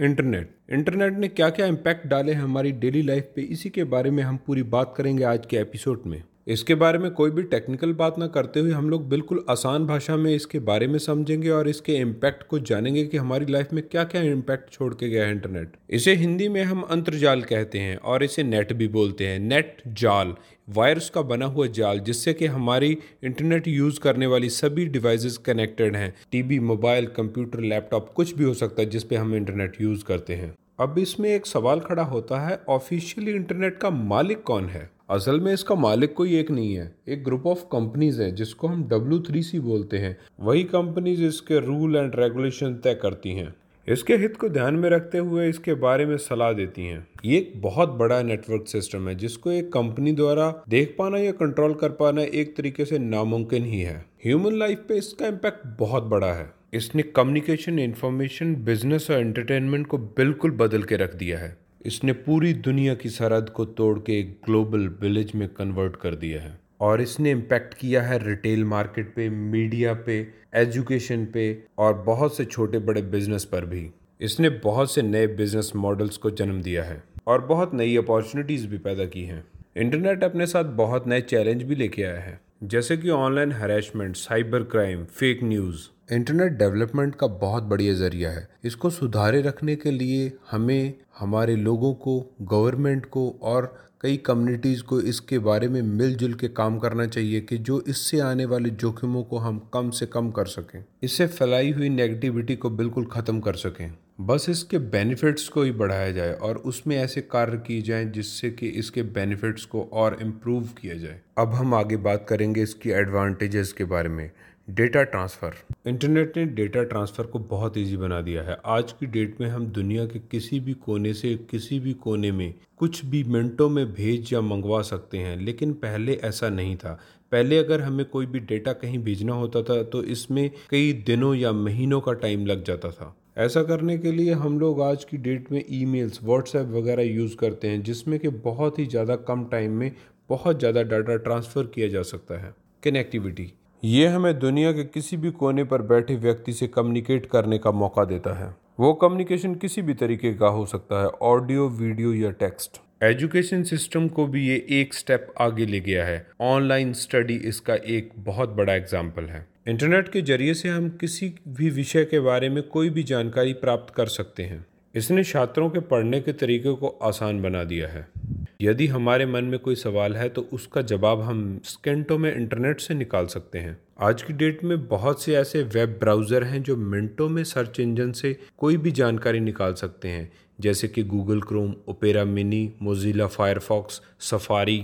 Internet. Internet ने क्या क्या इम्पैक्ट डाले हैं हमारी डेली लाइफ पे? इसी के बारे में हम पूरी बात करेंगे आज के एपिसोड में। इसके बारे में कोई भी टेक्निकल बात ना करते हुए हम लोग बिल्कुल आसान भाषा में इसके बारे में समझेंगे और इसके इम्पैक्ट को जानेंगे कि हमारी लाइफ में क्या क्या इम्पैक्ट छोड़ के गया है इंटरनेट इसे हिंदी में हम अंतर्जाल कहते हैं और इसे नेट भी बोलते हैं। नेट जाल वायरस का बना हुआ जाल, जिससे कि हमारी इंटरनेट यूज़ करने वाली सभी डिवाइसेस कनेक्टेड हैं। टीवी मोबाइल कंप्यूटर लैपटॉप कुछ भी हो सकता है जिस पे हम इंटरनेट यूज़ करते हैं। अब इसमें एक सवाल खड़ा होता है, ऑफिशियली इंटरनेट का मालिक कौन है? असल में इसका मालिक कोई एक नहीं है, एक ग्रुप ऑफ़ कंपनीज़ है, जिसको हम डब्ल्यू थ्री सी बोलते हैं। वही कंपनीज़ इसके रूल एंड रेगुलेशन तय करती हैं। इसके हित को ध्यान में रखते हुए इसके बारे में सलाह देती हैं। ये एक बहुत बड़ा नेटवर्क सिस्टम है, जिसको एक कंपनी द्वारा देख पाना या कंट्रोल कर पाना एक तरीके से नामुमकिन ही है। ह्यूमन लाइफ पे इसका इम्पैक्ट बहुत बड़ा है। इसने कम्युनिकेशन इंफॉर्मेशन बिज़नेस और एंटरटेनमेंट को बिल्कुल बदल के रख दिया है। इसने पूरी दुनिया की सरहद को तोड़ के एक ग्लोबल विलेज में कन्वर्ट कर दिया है। और इसने इम्पैक्ट किया है रिटेल मार्केट पे मीडिया पे एजुकेशन पे और बहुत से छोटे बड़े बिज़नेस पर भी। इसने बहुत से नए बिज़नेस मॉडल्स को जन्म दिया है और बहुत नई अपॉर्चुनिटीज़ भी पैदा की हैं। इंटरनेट अपने साथ बहुत नए चैलेंज भी लेके आया है। जैसे कि online harassment cyber crime fake news internet development का बहुत बढ़िया ज़रिया है। इसको सुधारे रखने के लिए हमें, हमारे लोगों को, गवर्नमेंट को और कई कम्युनिटीज़ को इसके बारे में मिलजुल के काम करना चाहिए कि जो इससे आने वाले जोखिमों को हम कम से कम कर सकें। इससे फैलाई हुई नेगेटिविटी को बिल्कुल ख़त्म कर सकें। बस इसके बेनिफिट्स को ही बढ़ाया जाए और उसमें ऐसे कार्य किए जाएँ जिससे कि इसके बेनिफिट्स को और इम्प्रूव किया जाए। अब हम आगे बात करेंगे इसकी एडवांटेजेस के बारे में। डेटा ट्रांसफ़र इंटरनेट ने डेटा ट्रांसफ़र को बहुत इजी बना दिया है। आज की डेट में हम दुनिया के किसी भी कोने से किसी भी कोने में कुछ भी मिनटों में भेज या मंगवा सकते हैं, लेकिन पहले ऐसा नहीं था। पहले अगर हमें कोई भी डेटा कहीं भेजना होता था तो इसमें कई दिनों या महीनों का टाइम लग जाता था। ऐसा करने के लिए हम लोग आज की डेट में ईमेल्स, व्हाट्सएप वगैरह यूज़ करते हैं, जिसमें कि बहुत ही ज़्यादा कम टाइम में बहुत ज़्यादा डाटा ट्रांसफ़र किया जा सकता है। कनेक्टिविटी। ये हमें दुनिया के किसी भी कोने पर बैठे व्यक्ति से कम्युनिकेट करने का मौका देता है। वो कम्युनिकेशन किसी भी तरीके का हो सकता है, ऑडियो, वीडियो या टेक्स्ट। एजुकेशन सिस्टम को भी ये एक स्टेप आगे ले गया है। ऑनलाइन स्टडी इसका एक बहुत बड़ा एग्ज़ाम्पल है। इंटरनेट के ज़रिए से हम किसी भी विषय के बारे में कोई भी जानकारी प्राप्त कर सकते हैं। इसने छात्रों के पढ़ने के तरीके को आसान बना दिया है। यदि हमारे मन में कोई सवाल है तो उसका जवाब हम स्केंटों में इंटरनेट से निकाल सकते हैं। आज की डेट में बहुत से ऐसे वेब ब्राउज़र हैं, जो मिनटों में सर्च इंजन से कोई भी जानकारी निकाल सकते हैं। जैसे कि Google Chrome, Opera Mini, Mozilla Firefox, Safari.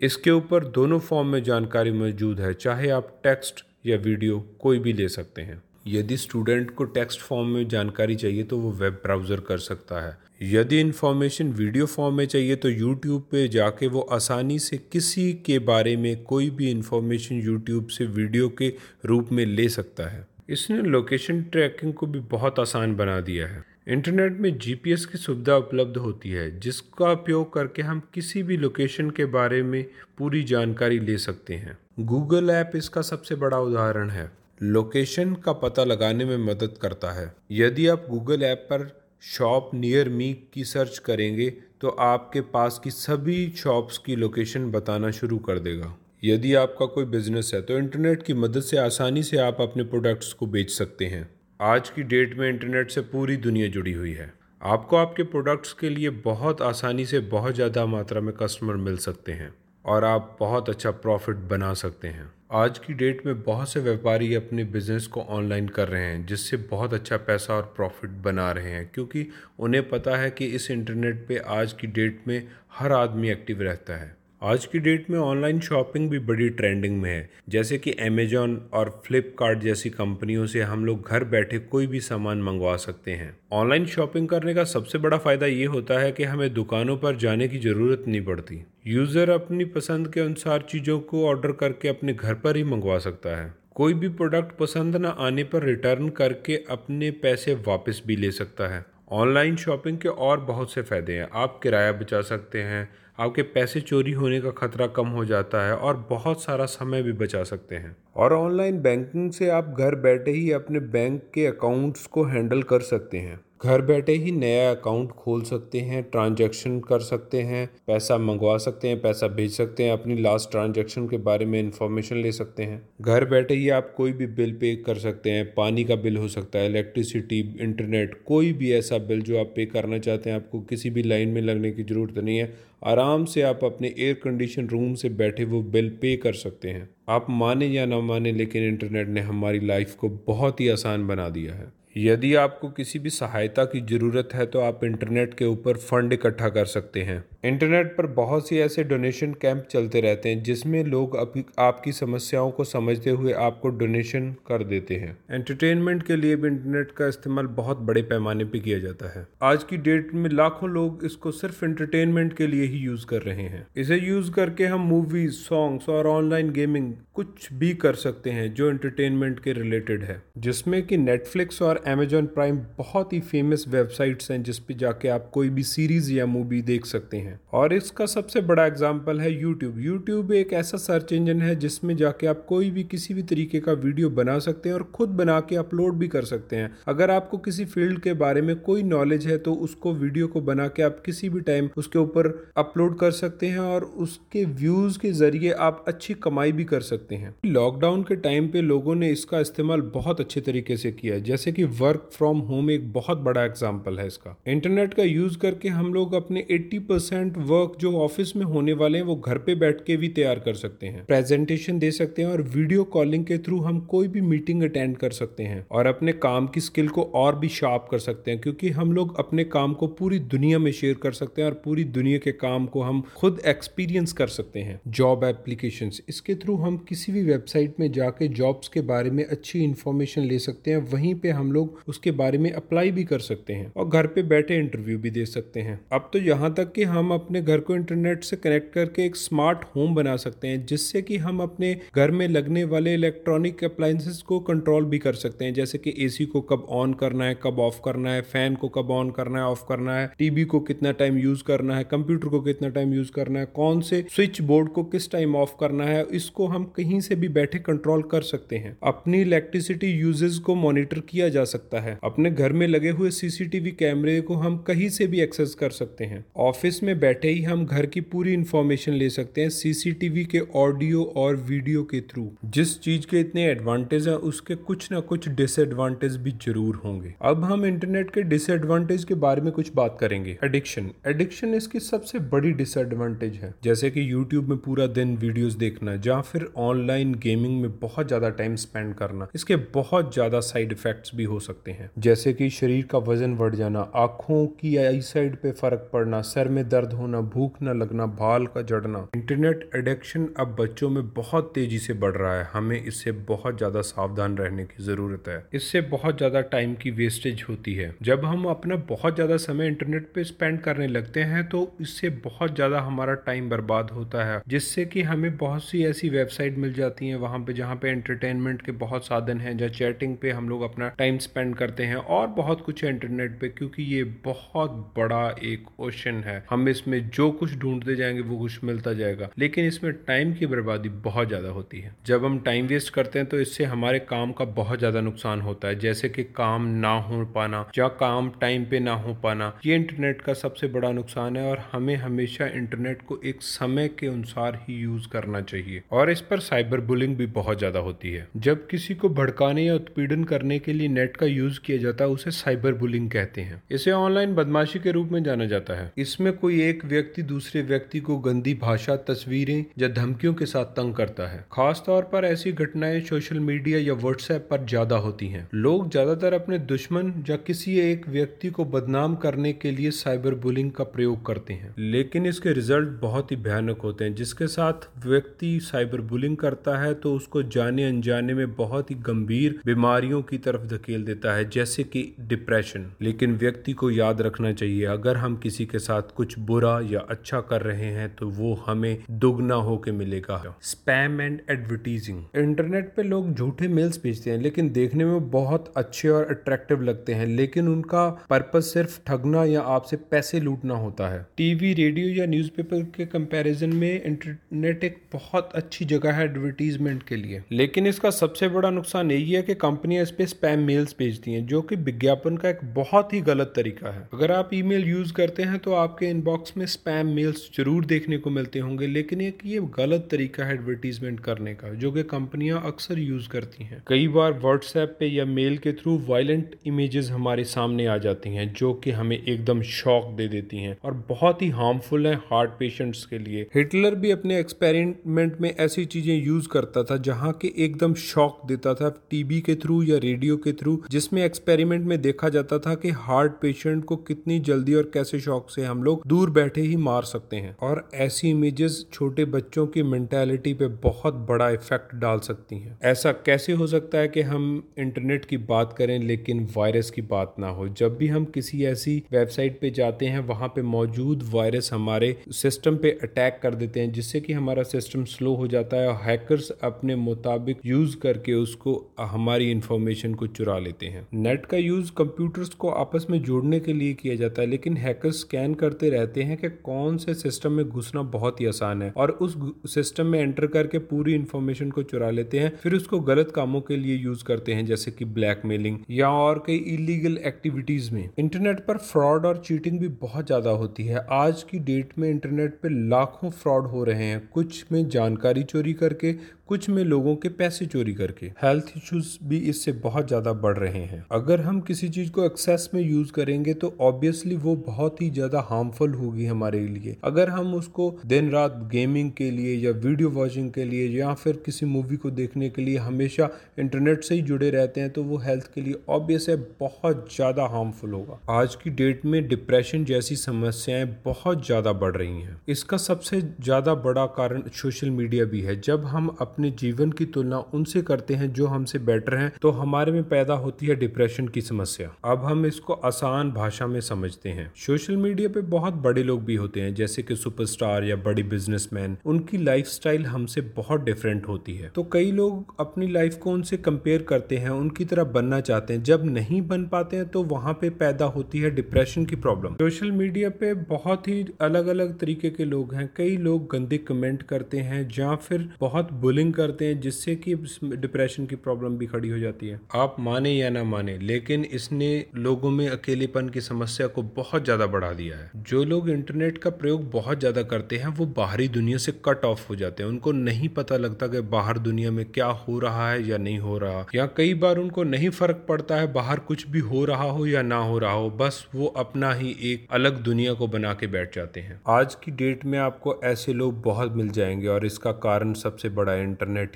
इसके ऊपर दोनों फॉर्म में जानकारी मौजूद है, चाहे आप टेक्स्ट या वीडियो कोई भी ले सकते हैं। यदि स्टूडेंट को टेक्स्ट फॉर्म में जानकारी चाहिए तो वो वेब ब्राउज़र कर सकता है। यदि इन्फॉर्मेशन वीडियो फॉर्म में चाहिए तो यूट्यूब पे जाके वो आसानी से किसी के बारे में कोई भी इन्फॉर्मेशन यूट्यूब से वीडियो के रूप में ले सकता है। इसने लोकेशन ट्रैकिंग को भी बहुत आसान बना दिया है। इंटरनेट में जीपीएस की सुविधा उपलब्ध होती है, जिसका उपयोग करके हम किसी भी लोकेशन के बारे में पूरी जानकारी ले सकते हैं। गूगल ऐप इसका सबसे बड़ा उदाहरण है। लोकेशन का पता लगाने में मदद करता है। यदि आप गूगल ऐप पर शॉप नियर मी की सर्च करेंगे तो आपके पास की सभी शॉप्स की लोकेशन बताना शुरू कर देगा। यदि आपका कोई बिज़नेस है तो इंटरनेट की मदद से आसानी से आप अपने प्रोडक्ट्स को बेच सकते हैं। आज की डेट में इंटरनेट से पूरी दुनिया जुड़ी हुई है। आपको आपके प्रोडक्ट्स के लिए बहुत आसानी से बहुत ज़्यादा मात्रा में कस्टमर मिल सकते हैं। और आप बहुत अच्छा प्रॉफिट बना सकते हैं। आज की डेट में बहुत से व्यापारी अपने बिज़नेस को ऑनलाइन कर रहे हैं, जिससे बहुत अच्छा पैसा और प्रॉफिट बना रहे हैं, क्योंकि उन्हें पता है कि इस इंटरनेट पे आज की डेट में हर आदमी एक्टिव रहता है। आज की डेट में ऑनलाइन शॉपिंग भी बड़ी ट्रेंडिंग में है। जैसे कि अमेजॉन और फ्लिपकार्ट जैसी कंपनियों से हम लोग घर बैठे कोई भी सामान मंगवा सकते हैं। ऑनलाइन शॉपिंग करने का सबसे बड़ा फ़ायदा ये होता है कि हमें दुकानों पर जाने की ज़रूरत नहीं पड़ती। यूज़र अपनी पसंद के अनुसार चीज़ों को ऑर्डर करके अपने घर पर ही मंगवा सकता है। कोई भी प्रोडक्ट पसंद न आने पर रिटर्न करके अपने पैसे वापस भी ले सकता है। ऑनलाइन शॉपिंग के और बहुत से फ़ायदे हैं। आप किराया बचा सकते हैं आपके पैसे चोरी होने का खतरा कम हो जाता है और बहुत सारा समय भी बचा सकते हैं। और ऑनलाइन बैंकिंग से आप घर बैठे ही अपने बैंक के अकाउंट्स को हैंडल कर सकते हैं। घर बैठे ही नया अकाउंट खोल सकते हैं, ट्रांजैक्शन कर सकते हैं, पैसा मंगवा सकते हैं, पैसा भेज सकते हैं, अपनी लास्ट ट्रांजैक्शन के बारे में इंफॉर्मेशन ले सकते हैं। घर बैठे ही आप कोई भी बिल पे कर सकते हैं, पानी का बिल हो सकता है इलेक्ट्रिसिटी इंटरनेट कोई भी ऐसा बिल जो आप पे करना चाहते हैं, आपको किसी भी लाइन में लगने की ज़रूरत नहीं है। आराम से आप अपने एयर कंडीशन रूम से बैठे वो बिल पे कर सकते हैं। आप माने या ना माने, लेकिन इंटरनेट ने हमारी लाइफ को बहुत ही आसान बना दिया है। यदि आपको किसी भी सहायता की ज़रूरत है तो आप इंटरनेट के ऊपर फंड इकट्ठा कर सकते हैं। इंटरनेट पर बहुत सी ऐसे डोनेशन कैंप चलते रहते हैं, जिसमें लोग आपकी समस्याओं को समझते हुए आपको डोनेशन कर देते हैं। एंटरटेनमेंट के लिए भी इंटरनेट का इस्तेमाल बहुत बड़े पैमाने पर किया जाता है। आज की डेट में लाखों लोग इसको सिर्फ़ एंटरटेनमेंट के लिए ही यूज़ कर रहे हैं। इसे यूज़ करके हम मूवीज़, सॉन्ग्स और ऑनलाइन गेमिंग कुछ भी कर सकते हैं जो एंटरटेनमेंट के रिलेटेड है। जिसमें कि नेटफ्लिक्स और अमेजॉन प्राइम बहुत ही फ़ेमस वेबसाइट्स हैं, जिस पे जाके आप कोई भी सीरीज़ या मूवी देख सकते हैं। और इसका सबसे बड़ा एग्ज़ाम्पल है यूट्यूब यूट्यूब एक ऐसा सर्च इंजन है जिसमें जाके आप कोई भी किसी भी तरीके का वीडियो बना सकते हैं और खुद बना के अपलोड भी कर सकते हैं। अगर आपको किसी फ़ील्ड के बारे में कोई नॉलेज है तो उसको वीडियो को बना के आप किसी भी टाइम उसके ऊपर अपलोड कर सकते हैं और उसके व्यूज़ के ज़रिए आप अच्छी कमाई भी कर सकते हैं। लॉकडाउन के टाइम पे लोगों ने इसका इस्तेमाल बहुत अच्छे तरीके से किया जैसे कि वर्क फ्रॉम होम एक बहुत बड़ा एग्ज़ाम्पल है इसका। इंटरनेट का यूज़ करके हम लोग अपने 80 परसेंट वर्क जो ऑफ़िस में होने वाले हैं, वो घर पे बैठ के भी तैयार कर सकते हैं। प्रेजेंटेशन दे सकते हैं और वीडियो कॉलिंग के थ्रू हम कोई भी मीटिंग अटेंड कर सकते हैं और अपने काम की स्किल को और भी शार्प कर सकते हैं, क्योंकि हम लोग अपने काम को पूरी दुनिया में शेयर कर सकते हैं और पूरी दुनिया के काम को हम खुद एक्सपीरियंस कर सकते हैं। जॉब एप्लीकेशन इसके थ्रू हम किसी भी वेबसाइट में जाके जॉब्स के बारे में अच्छी इंफॉर्मेशन ले सकते हैं, वहीं पे हम लोग उसके बारे में अप्लाई भी कर सकते हैं और घर पे बैठे इंटरव्यू भी दे सकते हैं। अब तो यहाँ तक कि हम अपने घर को इंटरनेट से कनेक्ट करके एक स्मार्ट होम बना सकते हैं, जिससे कि हम अपने घर में लगने वाले इलेक्ट्रॉनिक अप्लायंसेस को कंट्रोल भी कर सकते हैं। जैसे कि एसी को कब ऑन करना है, कब ऑफ़ करना है फ़ैन को कब ऑन करना है ऑफ़ करना है टीवी को कितना टाइम यूज़ करना है कंप्यूटर को कितना टाइम यूज़ करना है, कौन से स्विच बोर्ड को किस टाइम ऑफ़ करना है, इसको हम कहीं से भी बैठे कंट्रोल कर सकते हैं। अपनी इलेक्ट्रिसिटी यूजेस को मॉनिटर किया जा सकता है। अपने घर में लगे हुए सीसीटीवी कैमरे को हम कहीं से भी एक्सेस कर सकते हैं। ऑफ़िस में बैठे ही हम घर की पूरी इंफॉर्मेशन ले सकते हैं सीसीटीवी के ऑडियो और वीडियो के थ्रू जिस चीज़ के इतने एडवांटेज है, उसके कुछ ना कुछ डिसएडवांटेज भी ज़रूर होंगे। अब हम इंटरनेट के डिसएडवांटेज के बारे में कुछ बात करेंगे। एडिक्शन एडिक्शन इसकी सबसे बड़ी डिसएडवांटेज है। जैसे कि यूट्यूब में पूरा दिन वीडियोस देखना या फिर ऑनलाइन गेमिंग में बहुत ज़्यादा टाइम स्पेंड करना, इसके बहुत ज़्यादा साइड इफेक्ट्स भी हो सकते हैं। जैसे कि शरीर का वज़न बढ़ जाना, आँखों की आई साइड पे फ़र्क पड़ना, सर में दर्द होना, भूख न लगना, बाल का जड़ना। इंटरनेट एडिक्शन अब बच्चों में बहुत तेज़ी से बढ़ रहा है। हमें इससे बहुत ज़्यादा सावधान रहने की ज़रूरत है। इससे बहुत ज़्यादा टाइम की वेस्टेज होती है। जब हम अपना बहुत ज़्यादा समय इंटरनेट पे स्पेंड करने लगते हैं तो इससे बहुत ज़्यादा हमारा टाइम बर्बाद होता है, जिससे कि हमें बहुत सी ऐसी वेबसाइट मिल जाती हैं वहाँ पे, जहाँ पे एंटरटेनमेंट के बहुत साधन हैं, जहाँ चैटिंग पे हम लोग अपना टाइम स्पेंड करते हैं और बहुत कुछ है इंटरनेट पे, क्योंकि ये बहुत बड़ा एक ओशन है। हम इसमें जो कुछ ढूंढते जाएँगे, वो कुछ मिलता जाएगा। लेकिन इसमें टाइम की बर्बादी बहुत ज़्यादा होती है। जब हम टाइम वेस्ट करते हैं तो इससे हमारे काम का बहुत ज़्यादा नुकसान होता है। जैसे कि काम ना हो पाना या काम टाइम पे ना हो पाना, ये इंटरनेट का सबसे बड़ा नुकसान है और हमें हमेशा इंटरनेट को एक समय के अनुसार ही यूज़ करना चाहिए। और इस पर साइबर बुलिंग भी बहुत ज़्यादा होती है। जब किसी को भड़काने या उत्पीड़न करने के लिए नेट का यूज़ किया जाता है, उसे साइबर बुलिंग कहते हैं। इसे ऑनलाइन बदमाशी के रूप में जाना जाता है। इसमें कोई एक व्यक्ति दूसरे व्यक्ति को गंदी भाषा, तस्वीरें या धमकियों के साथ तंग करता है। खास तौर पर ऐसी घटनाएँ सोशल मीडिया या व्हाट्सएप पर ज़्यादा होती हैं। लोग ज़्यादातर अपने दुश्मन या किसी एक व्यक्ति को बदनाम करने के लिए साइबर बुलिंग का प्रयोग करते हैं। लेकिन इसके रिज़ल्ट बहुत ही भयानक होते हैं। जिसके साथ व्यक्ति साइबर बुलिंग करता है तो उसको जाने अनजाने में बहुत ही गंभीर बीमारियों की तरफ़ धकेल देता है, जैसे कि डिप्रेशन। लेकिन व्यक्ति को याद रखना चाहिए, अगर हम किसी के साथ कुछ बुरा बुरा या अच्छा कर रहे हैं तो वो हमें दुगना होके मिलेगा। Spam and advertising. इंटरनेट पे लोग झूठे मेल्स भेजते हैं, लेकिन देखने में बहुत अच्छे और अट्रैक्टिव लगते हैं, लेकिन उनका पर्पज सिर्फ़ ठगना या आपसे पैसे लूटना होता है। टीवी रेडियो या न्यूज़पेपर के कंपैरिजन में इंटरनेट एक बहुत अच्छी जगह है एडवर्टीजमेंट के लिए। लेकिन इसका सबसे बड़ा नुकसान यही है कि कंपनियाँ इस पे स्पैम मेल्स भेजती हैं, जो कि विज्ञापन का एक बहुत ही गलत तरीका है। अगर आप ईमेल यूज़ करते हैं तो आपके इनबॉक्स में स्पैम मेल्स ज़रूर देखने को मिलते होंगे, लेकिन एक ये गलत तरीका है एडवर्टीजमेंट करने का, जो कि कंपनियाँ अक्सर यूज़ करती हैं। कई बार व्हाट्सएप पे या मेल के थ्रू वायलेंट इमेजेस हमारे सामने आ जाती हैं, जो कि हमें एकदम शॉक दे देती हैं, और बहुत ही हार्मफुल हैं हार्ट पेशेंट्स के लिए। हिटलर भी अपने एक्सपेरिमेंट में ऐसी चीज़ें यूज़ करता था, जहाँ के एकदम शॉक देता था टीवी के थ्रू या रेडियो के थ्रू जिसमें एक्सपेरिमेंट में देखा जाता था कि हार्ट पेशेंट को कितनी जल्दी और कैसे शॉक से हम लोग दूर बैठे ही मार सकते हैं और ऐसी इमेजेस छोटे बच्चों की मेंटेलिटी पे बहुत बड़ा इफ़ेक्ट डाल सकती हैं। ऐसा कैसे हो सकता है कि हम इंटरनेट की बात करें लेकिन वायरस की बात ना हो? जब भी हम किसी ऐसी वेबसाइट पे जाते हैं, वहाँ पे मौजूद वायरस हमारे सिस्टम पे अटैक कर देते हैं, जिससे कि हमारा सिस्टम स्लो हो जाता है और हैकर्स अपने मुताबिक यूज़ करके उसको, हमारी इंफॉर्मेशन को चुरा लेते हैं। नेट का यूज़ कंप्यूटर्स को आपस में जोड़ने के लिए किया जाता है, लेकिन हैकर्स स्कैन करते रहते हैं कि कौन से सिस्टम में घुसना बहुत ही आसान है। और उस सिस्टम में एंटर करके पूरी इंफॉर्मेशन को चुरा लेते हैं, फिर उसको गलत कामों के लिए यूज़ करते हैं, जैसे कि ब्लैकमेलिंग या और कई इलीगल एक्टिविटीज़ में। इंटरनेट पर फ्रॉड और चीटिंग भी बहुत ज़्यादा होती है। आज की डेट में इंटरनेट पर लाखों फ्रॉड हो रहे हैं। कुछ में जानकारी चोरी करके कुछ में लोगों के पैसे चोरी करके। हेल्थ इश्यूज़ भी इससे बहुत ज़्यादा बढ़ रहे हैं। अगर हम किसी चीज़ को एक्सेस में यूज़ करेंगे तो ऑब्वियसली वो बहुत ही ज़्यादा हार्मफुल होगी हमारे लिए। अगर हम उसको दिन रात गेमिंग के लिए या वीडियो वॉचिंग के लिए या फिर किसी मूवी को देखने के लिए हमेशा इंटरनेट से ही जुड़े रहते हैं तो वो हेल्थ के लिए ऑब्वियस है, बहुत ज़्यादा हार्मफुल होगा। आज की डेट में डिप्रेशन जैसी समस्याएँ बहुत ज़्यादा बढ़ रही हैं। इसका सबसे ज़्यादा बड़ा कारण सोशल मीडिया भी है। जब हम अपने जीवन की तुलना उनसे करते हैं जो हमसे बेटर हैं। तो हमारे में पैदा होती है डिप्रेशन की समस्या। अब हम इसको आसान भाषा में समझते हैं। सोशल मीडिया पे बहुत बड़े लोग भी होते हैं, जैसे कि सुपरस्टार या बड़े बिजनेसमैन उनकी लाइफस्टाइल हमसे बहुत डिफरेंट होती है। तो कई लोग अपनी लाइफ को उनसे कंपेयर करते हैं, उनकी तरह बनना चाहते हैं। जब नहीं बन पाते हैं तो वहाँ पे पैदा होती है डिप्रेशन की प्रॉब्लम सोशल मीडिया पे बहुत ही अलग अलग तरीके के लोग हैं। कई लोग गंदे कमेंट करते हैं, या फिर बहुत बुलिंग बुलिंग करते हैं जिससे कि डिप्रेशन की प्रॉब्लम भी खड़ी हो जाती है। आप माने या ना माने, लेकिन इसने लोगों में अकेलेपन की समस्या को बहुत ज़्यादा बढ़ा दिया है। जो लोग इंटरनेट का प्रयोग बहुत ज़्यादा करते हैं, वो बाहरी दुनिया से कट ऑफ़ हो जाते हैं। उनको नहीं पता लगता कि बाहर दुनिया में क्या हो रहा है या नहीं हो रहा। या कई बार उनको नहीं फ़र्क पड़ता है, बाहर कुछ भी हो रहा हो या ना हो रहा हो, बस वो अपना ही एक अलग दुनिया को बना के बैठ जाते हैं। आज की डेट में आपको ऐसे लोग बहुत मिल जाएँगे और इसका कारण सबसे बड़ा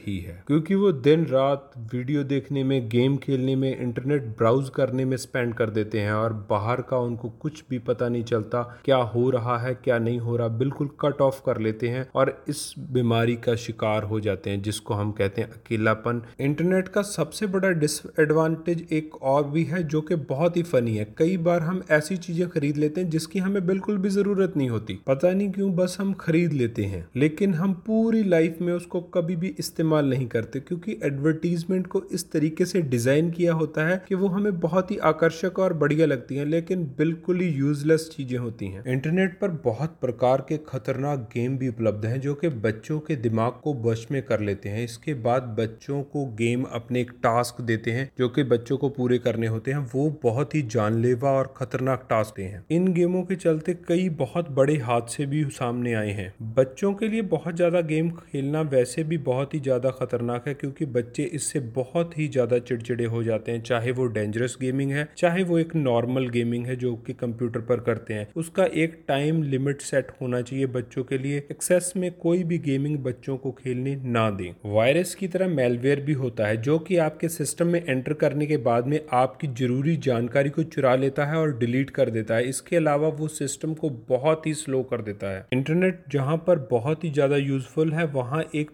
ही है। क्योंकि वो दिन रात वीडियो देखने में, गेम खेलने में, इंटरनेट ब्राउज करने में स्पेंड कर देते हैं और बाहर का उनको कुछ भी पता नहीं चलता क्या हो रहा है, क्या नहीं हो रहा, बिल्कुल कट ऑफ़ कर लेते हैं और इस बीमारी का शिकार हो जाते हैं, जिसको हम कहते हैं अकेलापन। इंटरनेट का सबसे बड़ा डिसएडवांटेज एक और भी है, जो कि बहुत ही फनी है। कई बार हम ऐसी चीज़ें खरीद लेते हैं, जिसकी हमें बिल्कुल भी ज़रूरत नहीं होती। पता नहीं क्यों बस हम खरीद लेते हैं, लेकिन हम पूरी लाइफ में उसको कभी भी इस्तेमाल नहीं करते, क्योंकि एडवर्टीजमेंट को इस तरीके से डिज़ाइन किया होता है कि वो हमें बहुत ही आकर्षक और बढ़िया लगती हैं, लेकिन बिल्कुल ही यूजलेस चीज़ें होती हैं। इंटरनेट पर बहुत प्रकार के खतरनाक गेम भी उपलब्ध हैं, जो कि बच्चों के दिमाग को वश में कर लेते हैं। इसके बाद बच्चों को गेम अपने एक टास्क देते हैं, जो कि बच्चों को पूरे करने होते हैं। वो बहुत ही जानलेवा और खतरनाक टास्क हैं। इन गेमों के चलते कई बहुत बड़े हादसे भी सामने आए हैं। बच्चों के लिए बहुत ज़्यादा गेम खेलना वैसे भी बहुत बहुत ही ज़्यादा ख़तरनाक है क्योंकि बच्चे इससे बहुत ही ज़्यादा चिड़चिड़े हो जाते हैं, चाहे वो डेंजरस गेमिंग है, चाहे वो एक नॉर्मल गेमिंग है जो कि कंप्यूटर पर करते हैं। उसका एक टाइम लिमिट सेट होना चाहिए बच्चों के लिए। एक्सेस में कोई भी गेमिंग बच्चों को खेलने ना दें। वायरस की तरह मेलवेयर भी होता है, जो कि आपके सिस्टम में एंटर करने के बाद में आपकी ज़रूरी जानकारी को चुरा लेता है और डिलीट कर देता है। इसके अलावा वो सिस्टम को बहुत ही स्लो कर देता है। इंटरनेट जहाँ पर बहुत ही ज़्यादा यूजफुल है, वहाँ एक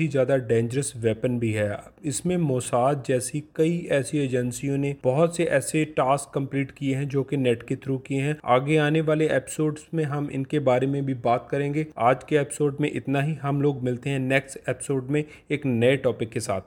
ही ज़्यादा डेंजरस वेपन भी है। इसमें मोसाद जैसी कई ऐसी एजेंसियों ने बहुत से ऐसे टास्क कंप्लीट किए हैं जो कि नेट के थ्रू किए हैं। आगे आने वाले एपिसोड्स में हम इनके बारे में भी बात करेंगे। आज के एपिसोड में इतना ही। हम लोग मिलते हैं नेक्स्ट एपिसोड में एक नए टॉपिक के साथ।